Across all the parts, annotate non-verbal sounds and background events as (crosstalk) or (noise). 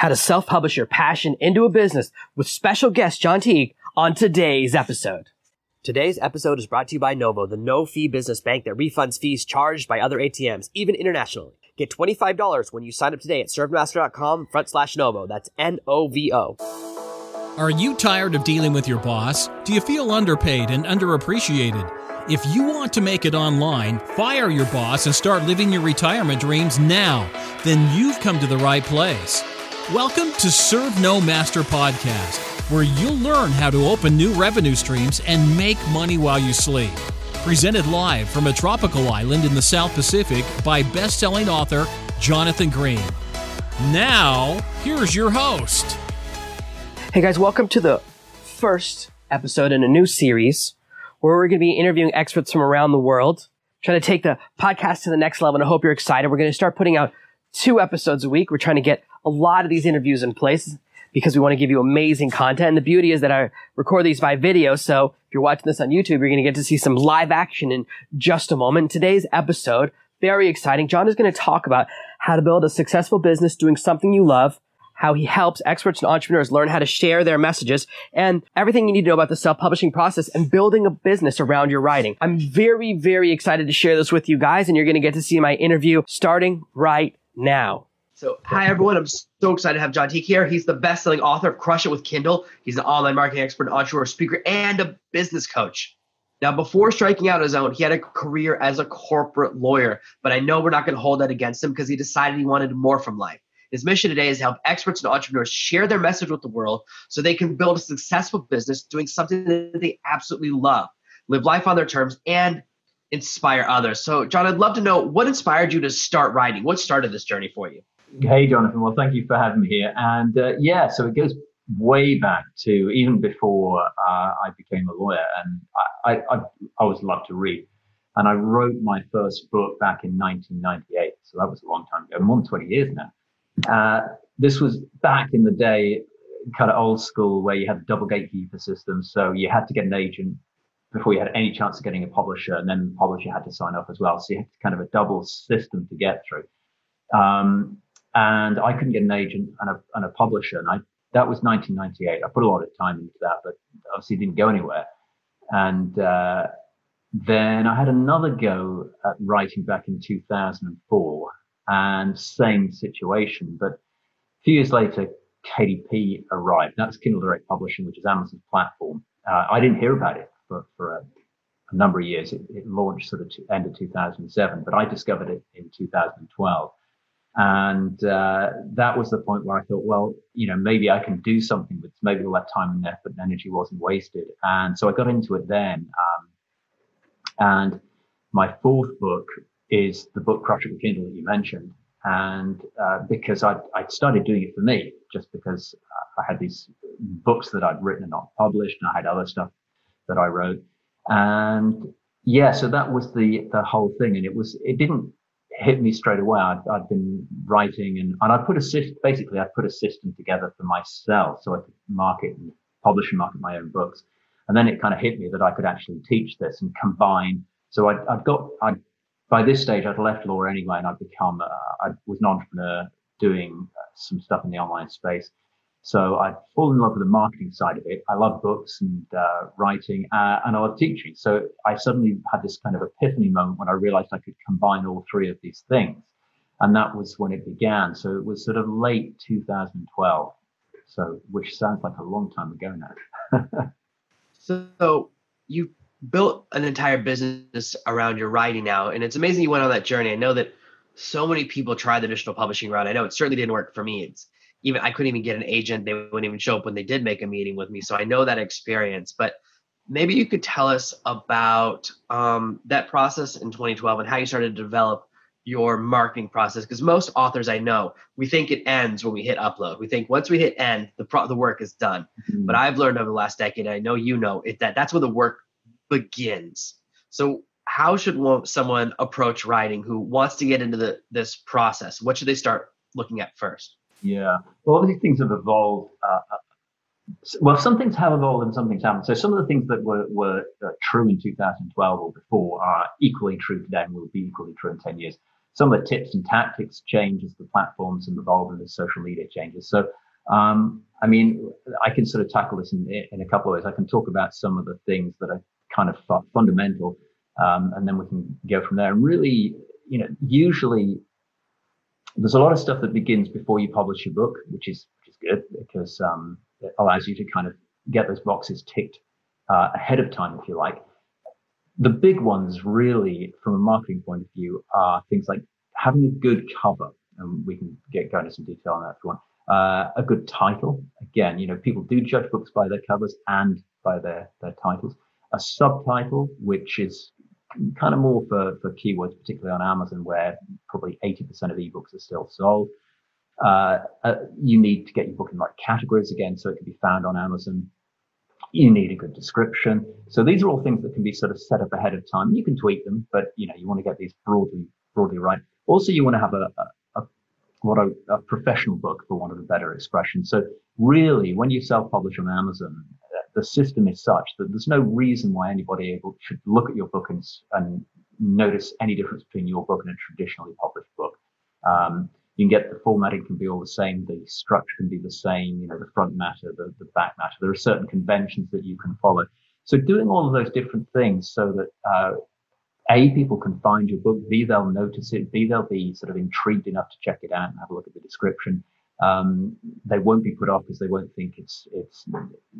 how to self-publish your passion into a business with special guest John Teague on today's episode. Today's episode is brought to you by Novo, the no-fee business bank that refunds fees charged by other ATMs, even internationally. Get $25 when you sign up today at servenomaster.com front slash Novo. That's N-O-V-O. Are you tired of dealing with your boss? Do you feel underpaid and underappreciated? If you want to make it online, fire your boss and start living your retirement dreams now, then you've come to the right place. Welcome to Serve No Master Podcast, where you'll learn how to open new revenue streams and make money while you sleep. Presented live from a tropical island in the South Pacific by best selling author Jonathan Green. Now, here's your host. Hey guys, welcome to the first episode in a new series where we're going to be interviewing experts from around the world, trying to take the podcast to the next level. And I hope you're excited. We're going to start putting out two episodes a week. We're trying to get a lot of these interviews in place because we want to give you amazing content. And the beauty is that I record these by video. So if you're watching this on YouTube, you're going to get to see some live action in just a moment. Today's episode, very exciting. John is going to talk about how to build a successful business doing something you love, how he helps experts and entrepreneurs learn how to share their messages and everything you need to know about the self-publishing process and building a business around your writing. I'm very, very excited to share this with you guys and you're going to get to see my interview starting right now. So, hi everyone. I'm so excited to have John Teague here. He's the best-selling author of Crush It with Kindle. He's an online marketing expert, entrepreneur, speaker, and a business coach. Now, before striking out his own, he had a career as a corporate lawyer, but I know we're not going to hold that against him because he decided he wanted more from life. His mission today is to help experts and entrepreneurs share their message with the world so they can build a successful business doing something that they absolutely love, live life on their terms, and inspire others. So, John, I'd love to know what inspired you to start writing? What started this journey for you? Hey, Jonathan. Well, thank you for having me here. And uh, yeah, so it goes way back to even before uh, I became a lawyer, and I, I, I always loved to read. And I wrote my first book back in 1998, so that was a long time ago, more than 20 years now. Uh, this was back in the day, kind of old school, where you had a double gatekeeper system. So you had to get an agent before you had any chance of getting a publisher, and then the publisher had to sign up as well. So you had kind of a double system to get through. Um, and I couldn't get an agent and a, and a publisher, and I that was 1998. I put a lot of time into that, but obviously didn't go anywhere. And uh, then I had another go at writing back in 2004, and same situation. But a few years later, KDP arrived. That's Kindle Direct Publishing, which is Amazon's platform. Uh, I didn't hear about it for, for a, a number of years. It, it launched sort of end of 2007, but I discovered it in 2012. And uh, that was the point where I thought, well, you know, maybe I can do something with maybe all that time and effort and energy wasn't wasted. And so I got into it then. Um, and my fourth book is the book with Kindle that you mentioned. And uh, because I'd, I'd, started doing it for me, just because uh, I had these books that I'd written and not published, and I had other stuff that I wrote. And yeah, so that was the the whole thing. And it was it didn't hit me straight away. I'd, I'd been writing and, and I put a system, basically I put a system together for myself so I could market and publish and market my own books. And then it kind of hit me that I could actually teach this and combine. So I'd, I'd got, I'd by this stage, I'd left law anyway, and I'd become, uh, I was an entrepreneur doing uh, some stuff in the online space. So I'd fallen in love with the marketing side of it. I love books and uh, writing, uh, and I love teaching. So I suddenly had this kind of epiphany moment when I realized I could combine all three of these things. And that was when it began. So it was sort of late 2012. So, which sounds like a long time ago now. (laughs) so you built an entire business around your writing now, and it's amazing you went on that journey. I know that so many people try the traditional publishing route. I know it certainly didn't work for me. It's even I couldn't even get an agent. They wouldn't even show up when they did make a meeting with me. So I know that experience. But maybe you could tell us about um, that process in 2012 and how you started to develop your marketing process because most authors I know we think it ends when we hit upload. We think once we hit end, the pro- the work is done. Mm-hmm. But I've learned over the last decade, I know you know it that that's where the work begins. So how should someone approach writing who wants to get into the, this process? What should they start looking at first? Yeah. Well, obviously things have evolved. Uh, uh well, some things have evolved and some things haven't. So some of the things that were, were uh, true in 2012 or before are equally true today and will be equally true in 10 years. some of the tips and tactics change as the platforms evolve and the social media changes. So, um, I mean, I can sort of tackle this in, in a couple of ways. I can talk about some of the things that are kind of fundamental, um, and then we can go from there. And really, you know, usually there's a lot of stuff that begins before you publish your book, which is which is good because um, it allows you to kind of get those boxes ticked uh, ahead of time, if you like. The big ones, really, from a marketing point of view, are things like having a good cover, and we can get go into some detail on that if you want. Uh, a good title. Again, you know, people do judge books by their covers and by their their titles. A subtitle, which is kind of more for, for keywords, particularly on Amazon, where probably 80% of ebooks are still sold. Uh, uh, you need to get your book in the right categories again, so it can be found on Amazon. You need a good description. So these are all things that can be sort of set up ahead of time. You can tweak them, but you know you want to get these broadly broadly right. Also, you want to have a, a, a what a, a professional book, for want of a better expression. So really, when you self-publish on Amazon, the system is such that there's no reason why anybody able should look at your book and, and notice any difference between your book and a traditionally published book. Um, you can get the formatting can be all the same, the structure can be the same, you know, the front matter, the, the back matter. There are certain conventions that you can follow. So doing all of those different things so that uh, a people can find your book, b they'll notice it, b they'll be sort of intrigued enough to check it out and have a look at the description, um, they won't be put off because they won't think it's it's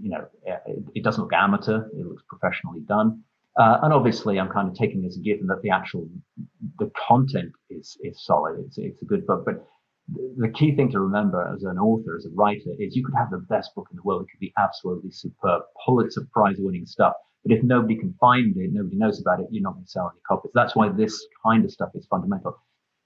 you know it, it, doesn't look amateur. It looks professionally done. Uh, and obviously, I'm kind of taking as a given that the actual the content is is solid. It's it's a good book. But the key thing to remember as an author, as a writer, is you could have the best book in the world. It could be absolutely superb, Pulitzer Prize winning stuff. But if nobody can find it, nobody knows about it, you're not going to sell any copies. That's why this kind of stuff is fundamental.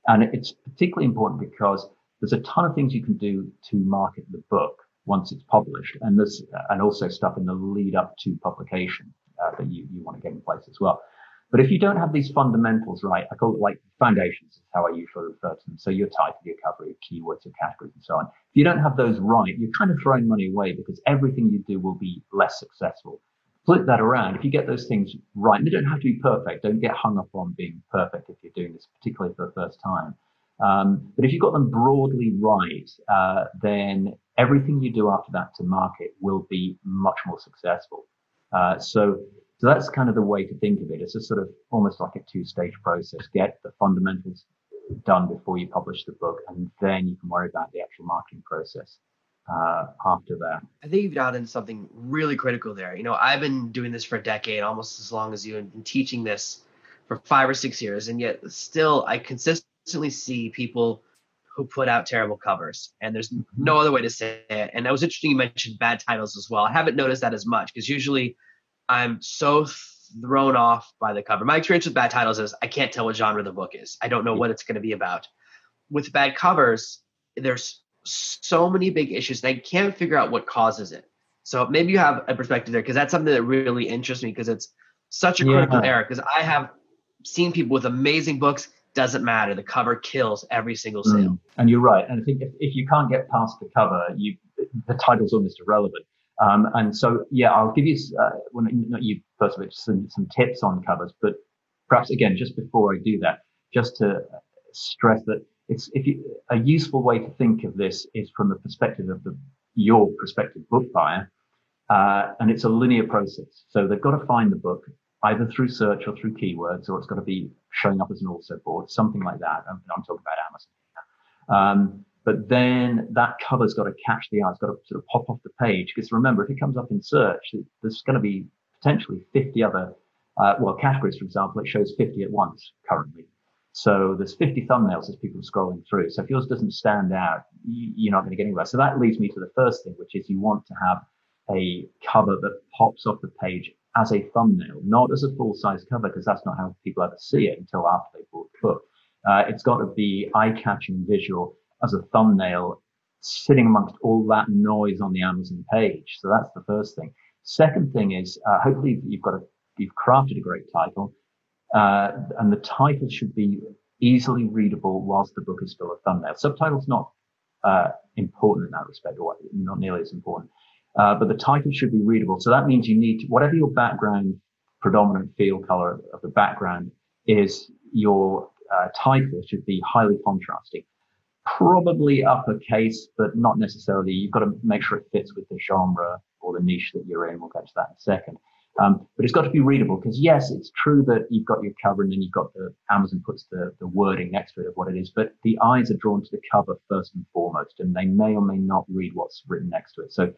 And it's particularly important because there's a ton of things you can do to market the book once it's published, and there's and also stuff in the lead up to publication uh, that you, you want to get in place as well. But if you don't have these fundamentals right, I call it like foundations, is how I usually refer to them. So your title, your cover, your keywords, your categories, and so on. If you don't have those right, you're kind of throwing money away because everything you do will be less successful. Flip that around. If you get those things right, and they don't have to be perfect. Don't get hung up on being perfect if you're doing this, particularly for the first time. Um, but if you've got them broadly right, uh, then everything you do after that to market will be much more successful. Uh, so, so that's kind of the way to think of it. It's a sort of almost like a two-stage process. Get the fundamentals done before you publish the book, and then you can worry about the actual marketing process uh, after that. I think you've gotten something really critical there. You know, I've been doing this for a decade, almost as long as you, and teaching this for five or six years, and yet still I consistently constantly see people who put out terrible covers, and there's mm-hmm. no other way to say it. And that was interesting. You mentioned bad titles as well. I haven't noticed that as much because usually I'm so thrown off by the cover. My experience with bad titles is I can't tell what genre the book is. I don't know what it's going to be about. With bad covers, there's so many big issues, and I can't figure out what causes it. So maybe you have a perspective there because that's something that really interests me because it's such a critical yeah. error. Because I have seen people with amazing books doesn't matter. The cover kills every single sale. Mm. And you're right. And I think if, if you can't get past the cover, you the title's almost irrelevant. Um, and so, yeah, I'll give you, uh, well, not you first of all, some, some tips on covers, but perhaps again, just before I do that, just to stress that it's, if you, a useful way to think of this is from the perspective of the, your prospective book buyer. Uh, and it's a linear process. So they've got to find the book either through search or through keywords, or it's got to be showing up as an also bought, something like that. I'm, I'm talking about Amazon. Um, but then that cover's got to catch the eye. It's got to sort of pop off the page. Because remember, if it comes up in search, there's going to be potentially 50 other, uh, well, categories, for example, it shows 50 at once currently. So there's 50 thumbnails as people are scrolling through. So if yours doesn't stand out, you're not going to get anywhere. So that leads me to the first thing, which is you want to have a cover that pops off the page as a thumbnail, not as a full size cover, because that's not how people ever see it until after they bought the book. Uh, it's got to be eye catching visual as a thumbnail sitting amongst all that noise on the Amazon page. So that's the first thing. Second thing is, uh, hopefully you've got a, you've crafted a great title, uh, and the title should be easily readable whilst the book is still a thumbnail. Subtitles not uh, important in that respect, or not nearly as important uh, but the title should be readable. So that means you need to, whatever your background predominant field color of the background is your uh, title should be highly contrasting. Probably uppercase, but not necessarily. You've got to make sure it fits with the genre or the niche that you're in. We'll get to that in a second. Um, but it's got to be readable because yes, it's true that you've got your cover and then you've got the Amazon puts the, the wording next to it of what it is, but the eyes are drawn to the cover first and foremost, and they may or may not read what's written next to it. So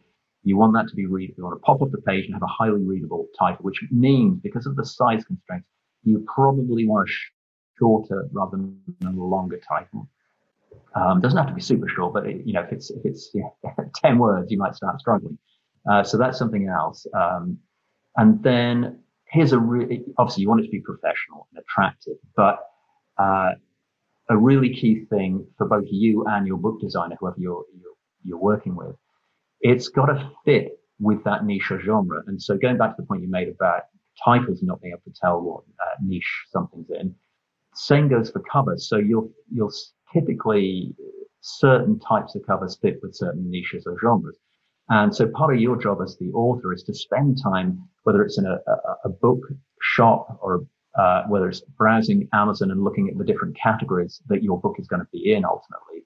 you want that to be readable. You want to pop up the page and have a highly readable title, which means because of the size constraints, you probably want a shorter rather than a longer title. Um, doesn't have to be super short, but it, you know, if it's if it's yeah, (laughs) ten words, you might start struggling. Uh, so that's something else. Um, and then here's a really, obviously you want it to be professional and attractive, but, uh, a really key thing for both you and your book designer, whoever you're, you're, you're working with, it's got to fit with that niche or genre. And so going back to the point you made about titles not being able to tell what uh, niche something's in, same goes for covers. So you'll, you'll typically certain types of covers fit with certain niches or genres. And so part of your job as the author is to spend time, whether it's in a, a, a book shop or uh, whether it's browsing Amazon and looking at the different categories that your book is going to be in ultimately,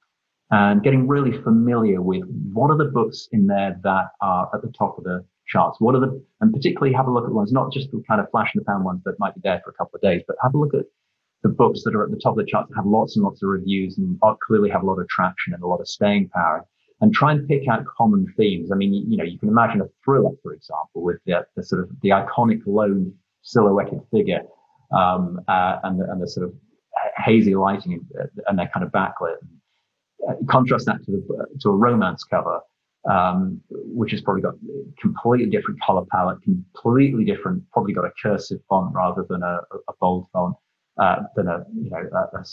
and getting really familiar with what are the books in there that are at the top of the charts. What are the, and particularly have a look at ones, not just the kind of flash in the pan ones that might be there for a couple of days, but have a look at the books that are at the top of the charts that have lots and lots of reviews and clearly have a lot of traction and a lot of staying power and try and pick out common themes. I mean, you, know, you can imagine a thriller, for example, with the, the sort of the iconic lone silhouetted figure, um, uh, and, the, and the sort of hazy lighting and, and they're kind of backlit. Uh, contrast that to the, to a romance cover, um, which has probably got completely different color palette, completely different, probably got a cursive font rather than a, a bold font, uh, than a, you know, a, a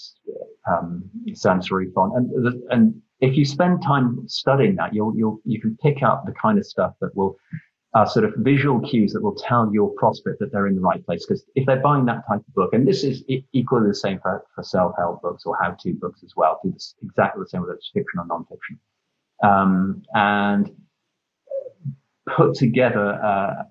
um, sans serif font. And, and if you spend time studying that, you'll, you'll, you can pick up the kind of stuff that will, sort of visual cues that will tell your prospect that they're in the right place. Because if they're buying that type of book, and this is equally the same for, for self-help books or how-to books as well, do this exactly the same whether it's fiction or non-fiction. Um, and put together, uh,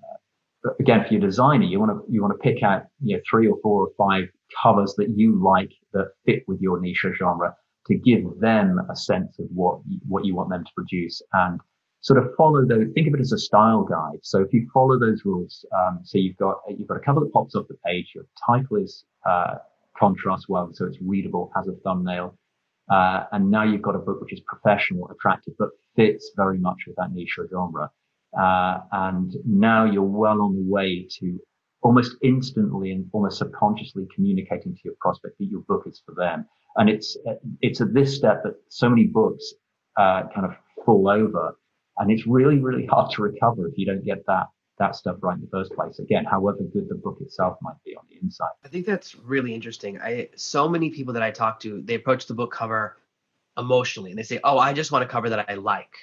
again, for your designer, you want to, you want to pick out, you know, three or four or five covers that you like that fit with your niche or genre to give them a sense of what what you want them to produce and sort of follow those. Think of it as a style guide. So if you follow those rules, um, so you've got you've got a cover that pops off the page. Your title is uh, contrast well, so it's readable, has a thumbnail, uh, and now you've got a book which is professional, attractive, but fits very much with that niche or genre. Uh, and now you're well on the way to almost instantly and almost subconsciously communicating to your prospect that your book is for them. And it's, it's at this step that so many books, uh, kind of fall over. And it's really, really hard to recover if you don't get that, that stuff right in the first place. Again, however good the book itself might be on the inside. I think that's really interesting. I, so many people that I talk to, they approach the book cover emotionally and they say, Oh, I just want a cover that I like.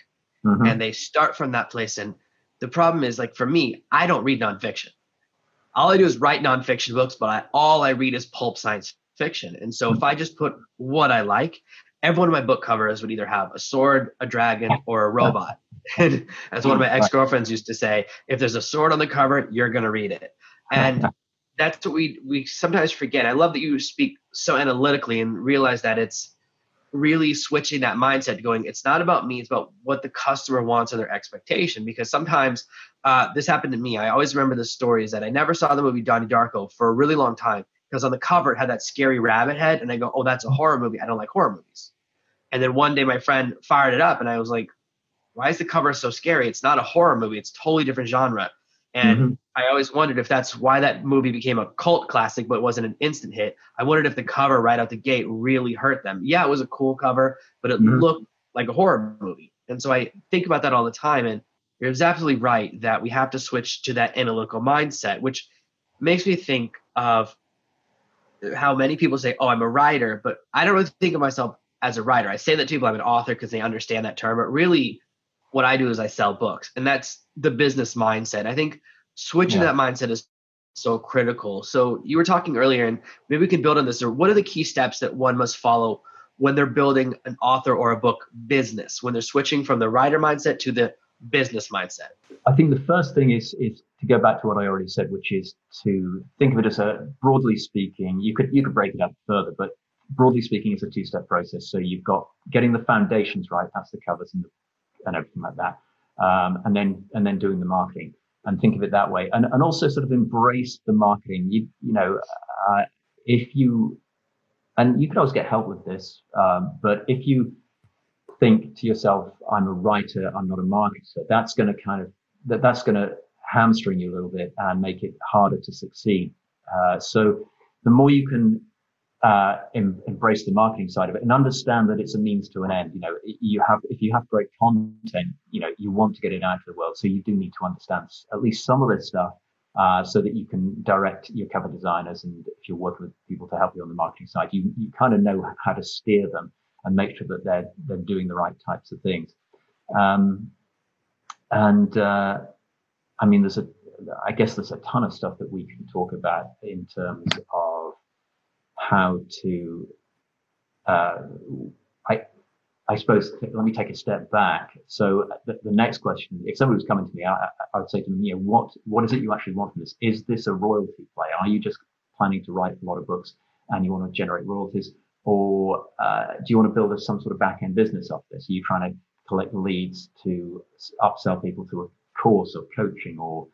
Mm-hmm. And they start from that place. And the problem is like for me, I don't read nonfiction. All I do is write nonfiction books, but I, all I read is pulp science fiction. And so if I just put what I like, every one of my book covers would either have a sword, a dragon, or a robot. (laughs) And as one of my ex girlfriends used to say, if there's a sword on the cover, you're going to read it. And (laughs) that's what we we sometimes forget. I love that you speak so analytically and realize that it's really switching that mindset going it's not about me it's about what the customer wants and their expectation because sometimes uh, this happened to me i always remember the stories that i never saw the movie donnie darko for a really long time because on the cover it had that scary rabbit head, and I go, "Oh, that's a horror movie. I don't like horror movies." And then one day my friend fired it up, and I was like, "Why is the cover so scary? It's not a horror movie. It's totally different genre." And mm-hmm. I always wondered if that's why that movie became a cult classic, but wasn't an instant hit. I wondered if the cover right out the gate really hurt them. Yeah, it was a cool cover, but it mm-hmm. looked like a horror movie. And so I think about that all the time. And you're absolutely right that we have to switch to that analytical mindset, which makes me think of how many people say, "Oh, I'm a writer," but I don't really think of myself as a writer. I say that to people I'm an author because they understand that term, but really, what I do is I sell books, and that's the business mindset. I think switching yeah. that mindset is so critical. So you were talking earlier, and maybe we can build on this. Or what are the key steps that one must follow when they're building an author or a book business? When they're switching from the writer mindset to the business mindset? I think the first thing is is to go back to what I already said, which is to think of it as a broadly speaking, you could you could break it up further, but broadly speaking, it's a two-step process. So you've got getting the foundations right, that's the covers and, the, and everything like that, um, and then and then doing the marketing. And think of it that way, and and also sort of embrace the marketing. You you know, uh, if you and you can always get help with this, um, but if you think to yourself, "I'm a writer, I'm not a marketer," that's going to kind of that that's going to hamstring you a little bit and make it harder to succeed. Uh, so the more you can uh, em- embrace the marketing side of it and understand that it's a means to an end. You know, you have if you have great content, you know, you want to get it out to the world, so you do need to understand at least some of this stuff. Uh, so that you can direct your cover designers and if you're working with people to help you on the marketing side, you, you kind of know how to steer them and make sure that they're they're doing the right types of things. Um, and uh, I mean, there's a I guess there's a ton of stuff that we can talk about in terms of how to, uh, I, I suppose, let me take a step back. So the, the next question, if somebody was coming to me, I, I, would say to them, you know, what, what is it you actually want from this? Is this a royalty play? Are you just planning to write a lot of books and you want to generate royalties? Or uh, do you want to build some sort of back end business off this? Are you trying to collect leads to upsell people to a course or coaching or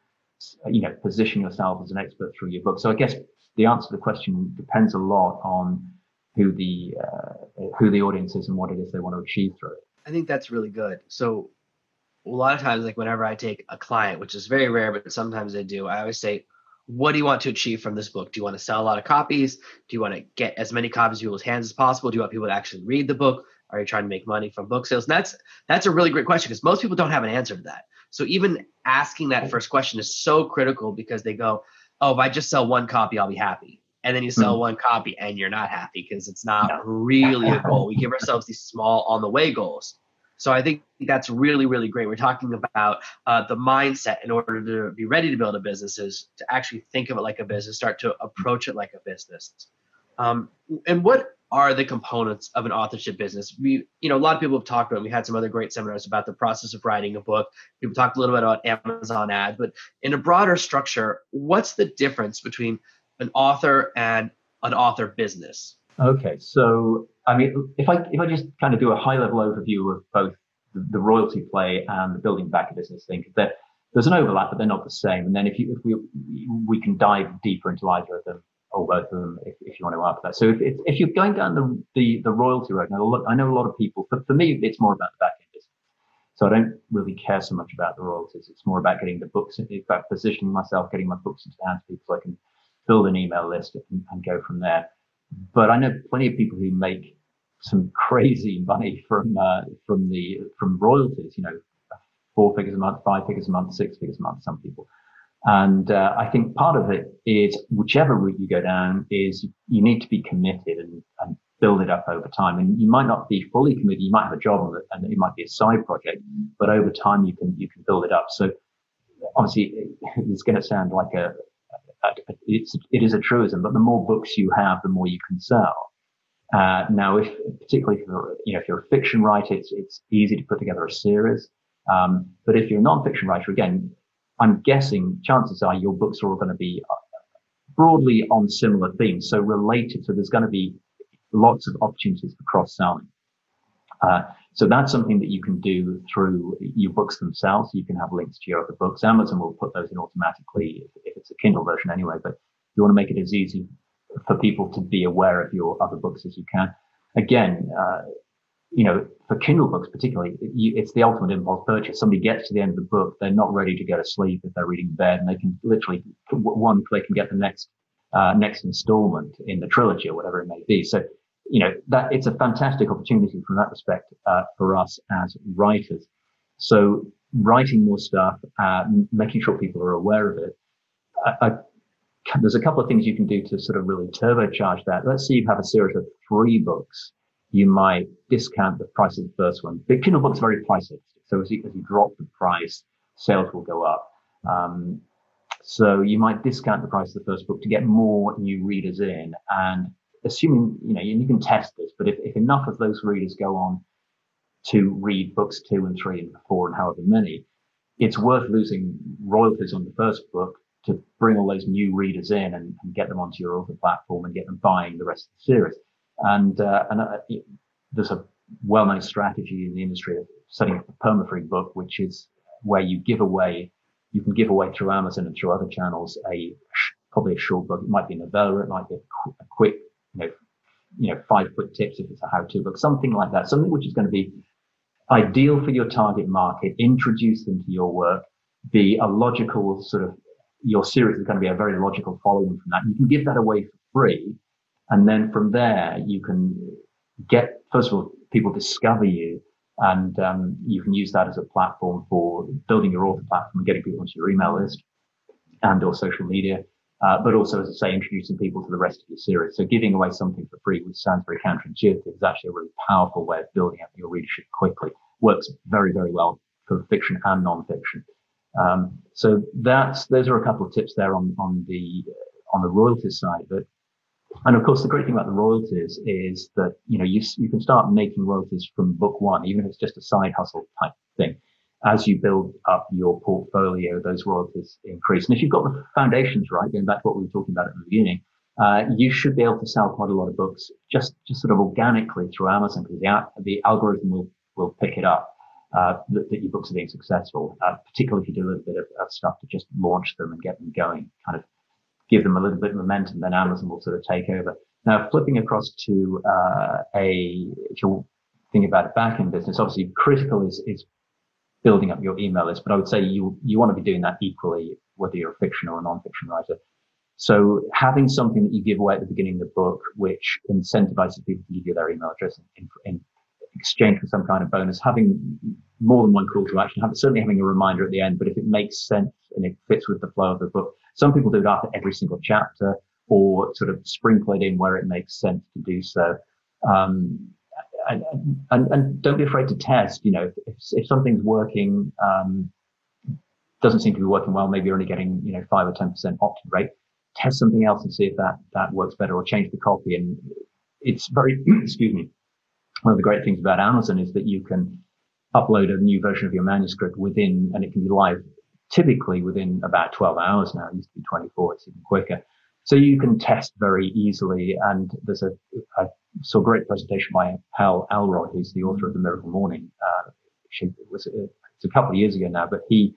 you know, position yourself as an expert through your book. So I guess the answer to the question depends a lot on who the uh, who the audience is and what it is they want to achieve through it. I think that's really good. So a lot of times, like whenever I take a client, which is very rare, but sometimes I do, I always say, "What do you want to achieve from this book? Do you want to sell a lot of copies? Do you want to get as many copies in people's hands as possible? Do you want people to actually read the book? Are you trying to make money from book sales?" And that's that's a really great question because most people don't have an answer to that. So even asking that first question is so critical because they go, "Oh, if I just sell one copy, I'll be happy." And then you sell mm-hmm. one copy and you're not happy because it's not no. really a goal. We give ourselves these small on the way goals. So I think that's really, really great. We're talking about uh, the mindset in order to be ready to build a business is to actually think of it like a business, start to approach it like a business. Um, and what are the components of an authorship business. We, you know, a lot of people have talked about. We had some other great seminars about the process of writing a book. People talked a little bit about Amazon ad, but in a broader structure, what's the difference between an author and an author business? Okay, so I mean, if I if I just kind of do a high level overview of both the, royalty play and the building back a business thing, that there's an overlap, but they're not the same. And then if you if we we can dive deeper into either of them or both of them if, if you want to add that. So if, if, if, you're going down the, the, the royalty road, now I know a lot of people, for, for me, it's more about the back end. So I don't really care so much about the royalties. It's more about getting the books, in fact, positioning myself, getting my books into the hands of people so I can build an email list and, and go from there. But I know plenty of people who make some (laughs) crazy money from, uh, from the, from royalties, you know, four figures a month, five figures a month, six figures a month, some people. And uh, I think part of it is whichever route you go down is you need to be committed and, and, build it up over time. And you might not be fully committed. You might have a job and it might be a side project, but over time you can, you can build it up. So obviously it's going to sound like a, a, a it's, it is a truism, but the more books you have, the more you can sell. Uh, now, if particularly if you're, you know, if you're a fiction writer, it's, it's easy to put together a series. Um, but if you're a non-fiction writer, again, I'm guessing chances are your books are all going to be uh, broadly on similar themes, so related. So there's going to be lots of opportunities for cross selling. Uh, so that's something that you can do through your books themselves. You can have links to your other books. Amazon will put those in automatically if, if it's a Kindle version anyway, but you want to make it as easy for people to be aware of your other books as you can. Again, uh, you know, for Kindle books particularly, it's the ultimate impulse purchase. Somebody gets to the end of the book, they're not ready to go to sleep if they're reading in bed, and they can literally one click and get the next uh, next installment in the trilogy or whatever it may be. So, you know, that it's a fantastic opportunity from that respect uh, for us as writers. So, writing more stuff, uh, making sure people are aware of it. I, I, there's a couple of things you can do to sort of really turbocharge that. Let's say you have a series of three books you might discount the price of the first one. Book's are very price sensitive. So as you, as you drop the price, sales will go up. Um, so you might discount the price of the first book to get more new readers in. And assuming, you know, you, you can test this, but if, if enough of those readers go on to read books two and three and four and however many, it's worth losing royalties on the first book to bring all those new readers in and, and get them onto your author platform and get them buying the rest of the series And, uh, and uh, there's a well-known strategy in the industry of setting up a perma-free book, which is where you give away, you can give away through Amazon and through other channels a probably a short book. It might be a novella. It might be a, qu- a quick, you know, you know, five quick tips if it's a how-to book, something like that. Something which is going to be ideal for your target market, introduce them to your work, be a logical sort of, your series is going to be a very logical following from that. You can give that away for free. And then from there, you can get, first of all, people discover you and um, you can use that as a platform for building your author platform and getting people onto your email list and or social media. Uh, but also, as I say, introducing people to the rest of your series. So giving away something for free, which sounds very counterintuitive, is actually a really powerful way of building up your readership quickly. Works very, very well for fiction and non-fiction. Um, so that's those are a couple of tips there on on the on the royalties side of it. And of course, the great thing about the royalties is that, you know, you, you can start making royalties from book one, even if it's just a side hustle type thing. As you build up your portfolio, those royalties increase. And if you've got the foundations right, going back to what we were talking about at the beginning, uh, you should be able to sell quite a lot of books just, just sort of organically through Amazon because the, the algorithm will, will pick it up. Uh, that, that, your books are being successful, uh, particularly if you do a little bit of, of stuff to just launch them and get them going, kind of give them a little bit of momentum, then Amazon will sort of take over. Now, flipping across to uh, a, if you're thinking about a back-end business, obviously critical is, is building up your email list, but I would say you, you want to be doing that equally, whether you're a fiction or a non-fiction writer. So having something that you give away at the beginning of the book, which incentivizes people to give you their email address in, in exchange for some kind of bonus, having more than one call to action, have, certainly having a reminder at the end, but if it makes sense and it fits with the flow of the book, some people do it after every single chapter or sort of sprinkle it in where it makes sense to do so. Um, and, and, and, don't be afraid to test. You know, if, if something's working, um, doesn't seem to be working well, maybe you're only getting, you know, five or 10% opt-in rate. Test something else and see if that, that works better or change the copy. And it's very, (clears throat) excuse me. One of the great things about Amazon is that you can upload a new version of your manuscript within, and it can be live typically within about 12 hours now. It used to be 24. It's even quicker. So you can test very easily. And there's a, I saw a great presentation by Hal Elrod, who's the author of The Miracle Morning. Uh, it was, it's a couple of years ago now, but he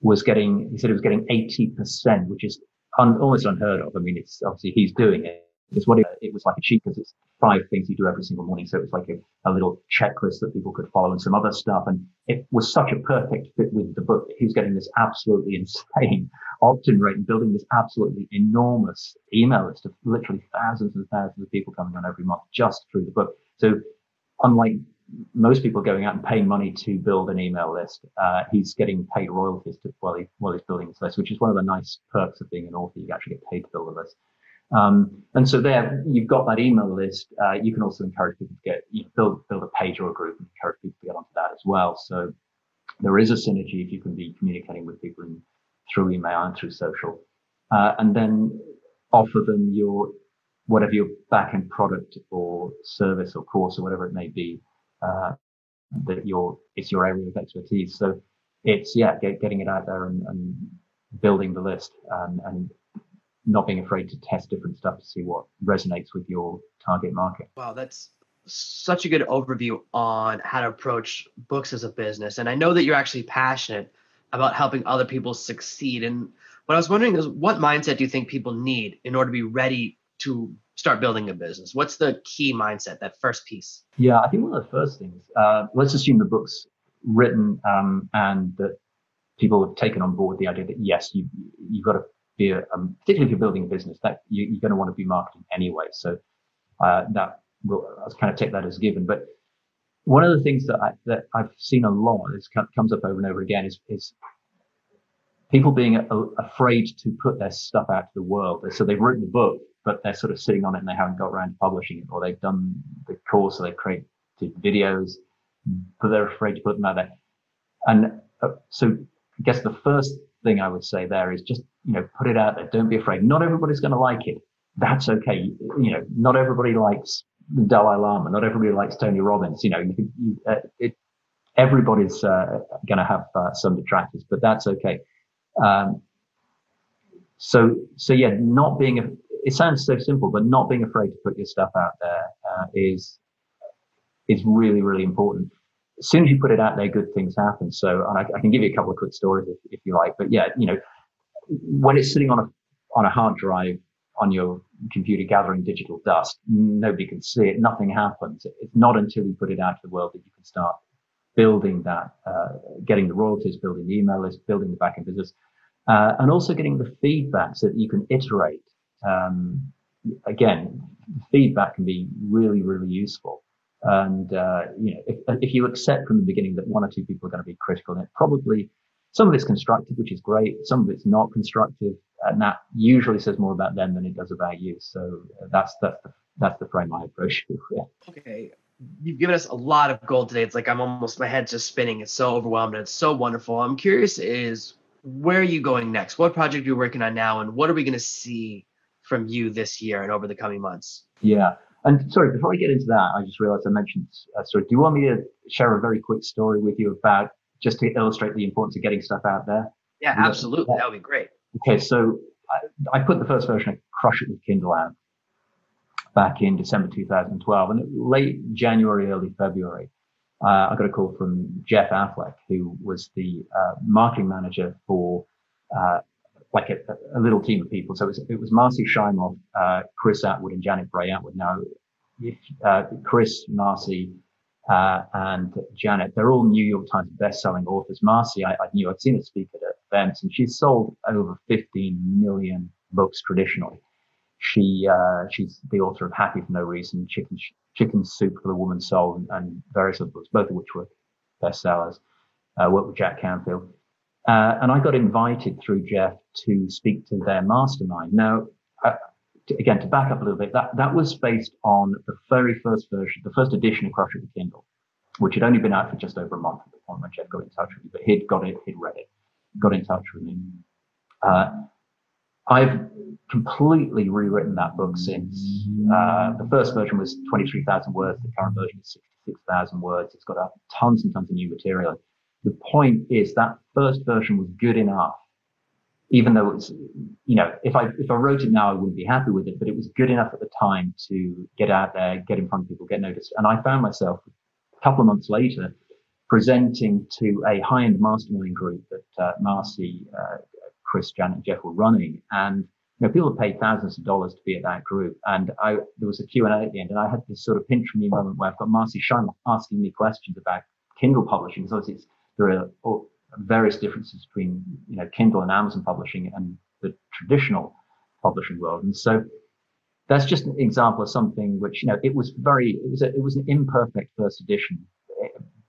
was getting, he said he was getting 80%, which is un, almost unheard of. I mean, it's obviously he's doing it. It's what it, it was like a cheat because it's five things you do every single morning. So it was like a, a, little checklist that people could follow and some other stuff. And it was such a perfect fit with the book. He was getting this absolutely (laughs) insane opt-in rate and building this absolutely enormous email list of literally thousands and thousands of people coming on every month just through the book. So unlike most people going out and paying money to build an email list, uh, he's getting paid royalties to, while, he, while he's building this list, which is one of the nice perks of being an author. You actually get paid to build a list. Um, and so there, you've got that email list. Uh, you can also encourage people to get, you know, build, build a page or a group and encourage people to get onto that as well. So there is a synergy if you can be communicating with people in, through email and through social. Uh, and then offer them your, whatever your backend product or service or course or whatever it may be, uh, that your, it's your area of expertise. So it's, yeah, get, getting it out there and, and building the list um, and not being afraid to test different stuff to see what resonates with your target market. Wow, that's such a good overview on how to approach books as a business. And I know that you're actually passionate about helping other people succeed. And what I was wondering is what mindset do you think people need in order to be ready to start building a business? What's the key mindset, that first piece? Yeah, I think one of the first things, uh, let's assume the book's written um, and that people have taken on board the idea that yes, you, you've got to be a, um, particularly if you're building a business that you, are going to want to be marketing anyway. So uh, that will I'll kind of take that as given. But one of the things that I, that I've seen a lot, this comes up over and over again, is is people being a, afraid to put their stuff out to the world. So they've written the book, but they're sort of sitting on it and they haven't got around to publishing it, or they've done the course, or they've created videos, but they're afraid to put them out there. And uh, so I guess the first thing I would say there is just, you know, put it out there. Don't be afraid. Not everybody's going to like it. That's okay. You know, not everybody likes Dalai Lama. Not everybody likes Tony Robbins. You know, you, you, uh, it, everybody's uh, going to have uh, some detractors, but that's okay. Um, so, so yeah, not being a, it sounds so simple, but not being afraid to put your stuff out there uh, is is really really important. As soon as you put it out there, good things happen. So, and I, I can give you a couple of quick stories if, if you like. But yeah, you know, when it's sitting on a on a hard drive on your computer gathering digital dust, nobody can see it. Nothing happens. It's not until you put it out to the world that you can start building that, uh, getting the royalties, building the email list, building the backend business, uh, and also getting the feedback so that you can iterate. Um, again, feedback can be really, really useful. And uh, you know, if, if, you accept from the beginning that one or two people are going to be critical, then probably some of it's constructive, which is great. Some of it's not constructive, and that usually says more about them than it does about you. So uh, that's that's the, that's the frame I approach it. Yeah. Okay, you've given us a lot of gold today. It's like I'm almost my head's just spinning. It's so overwhelmed. It's so wonderful. I'm curious is where are you going next? What project are you working on now, and what are we going to see from you this year and over the coming months? Yeah. And sorry, before I get into that, I just realized I mentioned, uh, sorry, do you want me to share a very quick story with you about just to illustrate the importance of getting stuff out there? Yeah, absolutely. That would be great. Okay. So I, I, put the first version of Crush It with Kindle out back in December 2012 and late January, early February. Uh, I got a call from Geoff Affleck, who was the uh, marketing manager for uh, like a, a, little team of people. So it was, it was Marci Shimoff, uh, Chris Attwood, and Janet Bray Attwood. Now, if, uh, Chris, Marci, uh, and Janet, they're all New York Times best-selling authors. Marci, I, I knew I'd seen her speak at events, and she's sold over 15 million books traditionally. She she's the author of Happy for No Reason, Chicken Chicken Soup for the Woman's Soul, and, and various other books, both of which were bestsellers. Uh, worked with Jack Canfield. Uh, and I got invited through Geoff to speak to their mastermind. Now, uh, to, again, to back up a little bit, that, that was based on the very first version, the first edition of Crush It with Kindle, which had only been out for just over a month at the point when Geoff got in touch with me, but he'd got it, he'd read it, got in touch with me. Uh, I've completely rewritten that book since. Uh, the first version was 23,000 words. The current version is 66,000 words. It's got tons and tons of new material. The point is that first version was good enough, even though it's, you know, if I, if I wrote it now, I wouldn't be happy with it, but it was good enough at the time to get out there, get in front of people, get noticed. And I found myself a couple of months later presenting to a high-end mastermind group that uh, Marci uh, Chris, Janet, Geoff were running. And you know, people paid thousands of dollars to be at that group. And I, there was a Q&A at the end, and I had this sort of pinch me moment where I've got Marci Shimoff asking me questions about Kindle publishing. Because obviously there are various differences between, you know, Kindle and Amazon publishing and the traditional publishing world. And so that's just an example of something which, you know, it was very, it was a, it was an imperfect first edition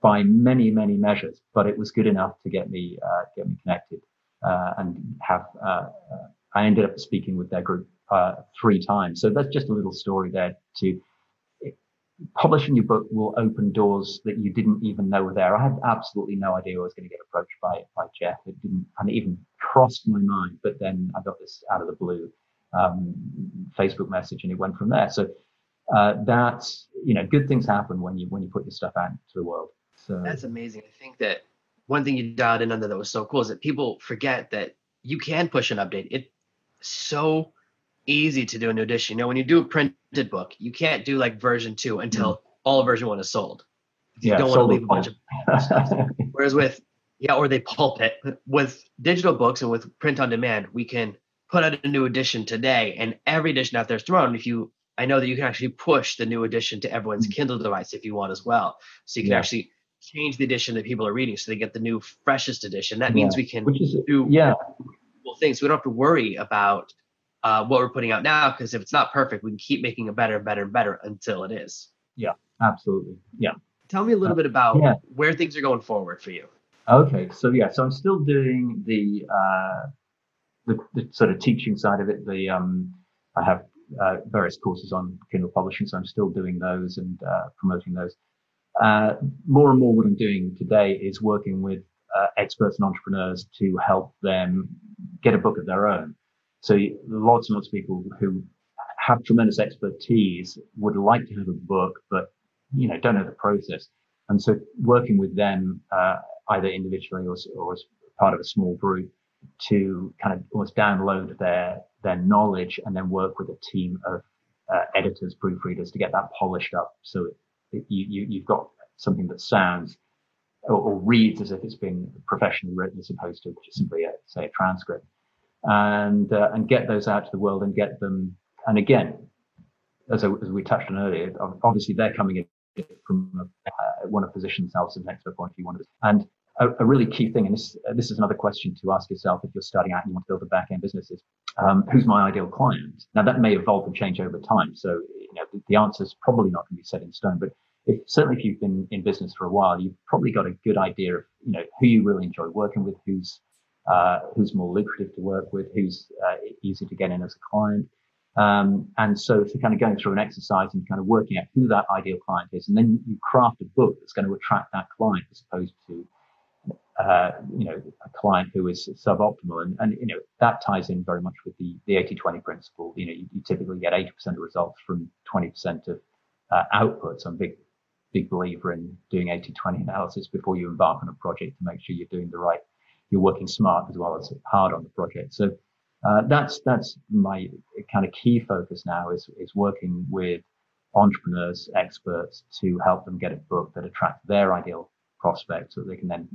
by many, many measures, but it was good enough to get me, uh, get me connected uh, and have uh, I ended up speaking with their group uh, three times. So that's just a little story there to publishing your book will open doors that you didn't even know were there. I had absolutely no idea I was going to get approached by by Geoff. It didn't kind of even crossed my mind. But then I got this out of the blue um, Facebook message, and it went from there. So uh, that's you know, good things happen when you when you put your stuff out to the world. So that's amazing. I think that one thing you dialed in under that was so cool is that people forget that you can push an update. It's so easy to do a new edition. You know, when you do a printed book, you can't do like version two until mm all of version one is sold. You yeah, don't want to leave a bunch of (laughs) Whereas with yeah, or they pulp it. With digital books and with print on demand, we can put out a new edition today, and every edition out there is thrown. If you, I know that you can actually push the new edition to everyone's mm Kindle device if you want as well. So you can yeah. actually change the edition that people are reading so they get the new freshest edition. That means yeah. we can is, do yeah things. We don't have to worry about uh, what we're putting out now because if it's not perfect, we can keep making it better and better and better until it is. Yeah, absolutely. Yeah. Tell me a little uh, bit about yeah. where things are going forward for you. Okay, so yeah, so I'm still doing the uh, the, the sort of teaching side of it. The um, I have uh, various courses on Kindle publishing, so I'm still doing those and uh, promoting those. Uh, more and more what I'm doing today is working with uh, experts and entrepreneurs to help them get a book of their own. So lots and lots of people who have tremendous expertise would like to have a book, but you know don't know the process. And so working with them uh, either individually or, or as part of a small group to kind of almost download their their knowledge and then work with a team of uh, editors, proofreaders to get that polished up so it, it, you, you, have got something that sounds or, or, reads as if it's been professionally written as opposed to just simply, a, say, a transcript. And, uh, and get those out to the world and get them. And again, as, as we touched on earlier, obviously they're coming in from a, uh, want to position themselves as an expert point of view. And a, a, really key thing, and this uh, this is another question to ask yourself if you're starting out and you want to build a back end business, is um, who's my ideal client? Now that may evolve and change over time, so you know the, the answer is probably not going to be set in stone. But if, certainly if you've been in business for a while, you've probably got a good idea of you know who you really enjoy working with, who's uh, who's more lucrative to work with, who's uh, easy to get in as a client. Um, and so it's kind of going through an exercise and kind of working out who that ideal client is. And then you craft a book that's going to attract that client as opposed to uh, you know, a client who is suboptimal. And, and, you know, that ties in very much with the, the 80-20 principle. You know, you, you typically get 80% of results from 20% of uh, outputs. I'm a big, big believer in doing 80-20 analysis before you embark on a project to make sure you're doing the right, you're working smart as well as hard on the project. So, uh, that's, that's my kind of key focus now is, is working with entrepreneurs, experts to help them get a book that attracts their ideal prospect so they can then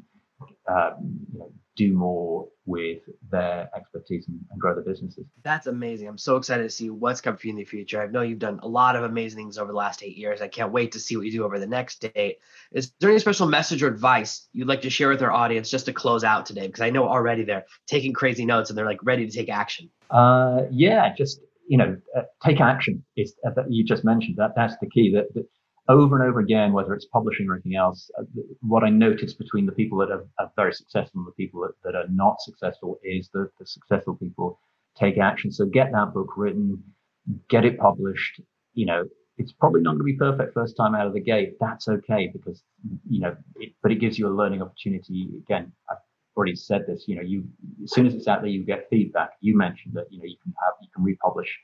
um, you know, do more with their expertise and, and, grow their businesses. That's amazing. I'm so excited to see what's coming for you in the future. I know you've done a lot of amazing things over the last eight years. I can't wait to see what you do over the next day. Is there any special message or advice you'd like to share with our audience just to close out today? Because I know already they're taking crazy notes and they're like ready to take action. Uh, yeah, just you know, uh, take action. Is uh, you just mentioned that that's the key. That, that over and over again, whether it's publishing or anything else, uh, what I notice between the people that are, are very successful and the people that, that are not successful is that the successful people take action. So get that book written, get it published. You know, it's probably not going to be perfect first time out of the gate. That's okay because, you know, it, but it gives you a learning opportunity. Again, I've already said this, you know, you, as soon as it's out there, you get feedback. You mentioned that, you know, you can have, you can republish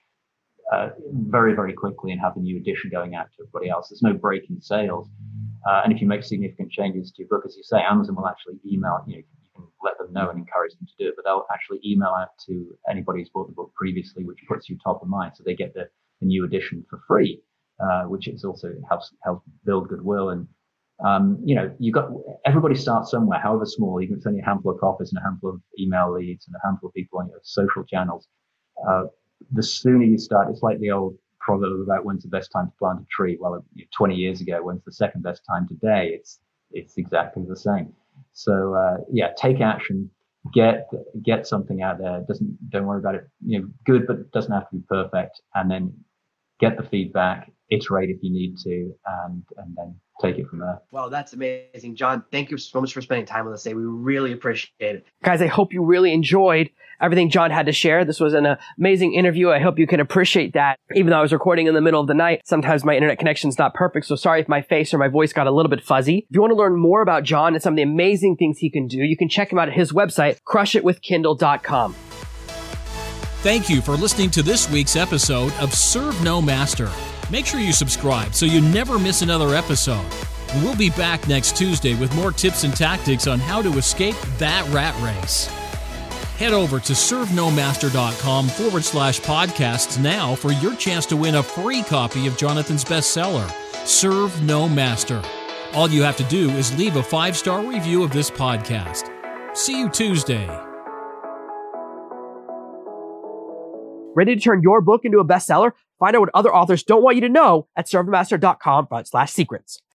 uh, very, very quickly and have a new edition going out to everybody else. There's no break in sales. Uh, and if you make significant changes to your book, as you say, Amazon will actually email, you know, you can let them know and encourage them to do it, but they'll actually email out to anybody who's bought the book previously, which puts you top of mind. So they get the, the new edition for free, uh, which is also helps, helps build goodwill. And, um, you know, you got, everybody starts somewhere, however small, even if it's only a handful of copies and a handful of email leads and a handful of people on your social channels. Uh, the sooner you start, it's like the old proverb about when's the best time to plant a tree. Well, 20 years ago, when's the second best time today? It's it's exactly the same. So uh, yeah, take action, get get something out there. Doesn't don't worry about it. You know, good, but it doesn't have to be perfect. And then get the feedback, iterate if you need to, and and then take it from there. Wow, that's amazing. John, thank you so much for spending time with us today. We really appreciate it. Guys, I hope you really enjoyed everything John had to share. This was an amazing interview. I hope you can appreciate that. Even though I was recording in the middle of the night, sometimes my internet connection's not perfect. So sorry if my face or my voice got a little bit fuzzy. If you want to learn more about John and some of the amazing things he can do, you can check him out at his website, crushitwithkindle.com. Thank you for listening to this week's episode of Serve No Master. Make sure you subscribe so you never miss another episode. And we'll be back next Tuesday with more tips and tactics on how to escape that rat race. Head over to servenomaster.com forward slash podcasts now for your chance to win a free copy of Jonathan's bestseller, Serve No Master. All you have to do is leave a five star review of this podcast. See you Tuesday. Ready to turn your book into a bestseller? Find out what other authors don't want you to know at servenomaster.com slash secrets.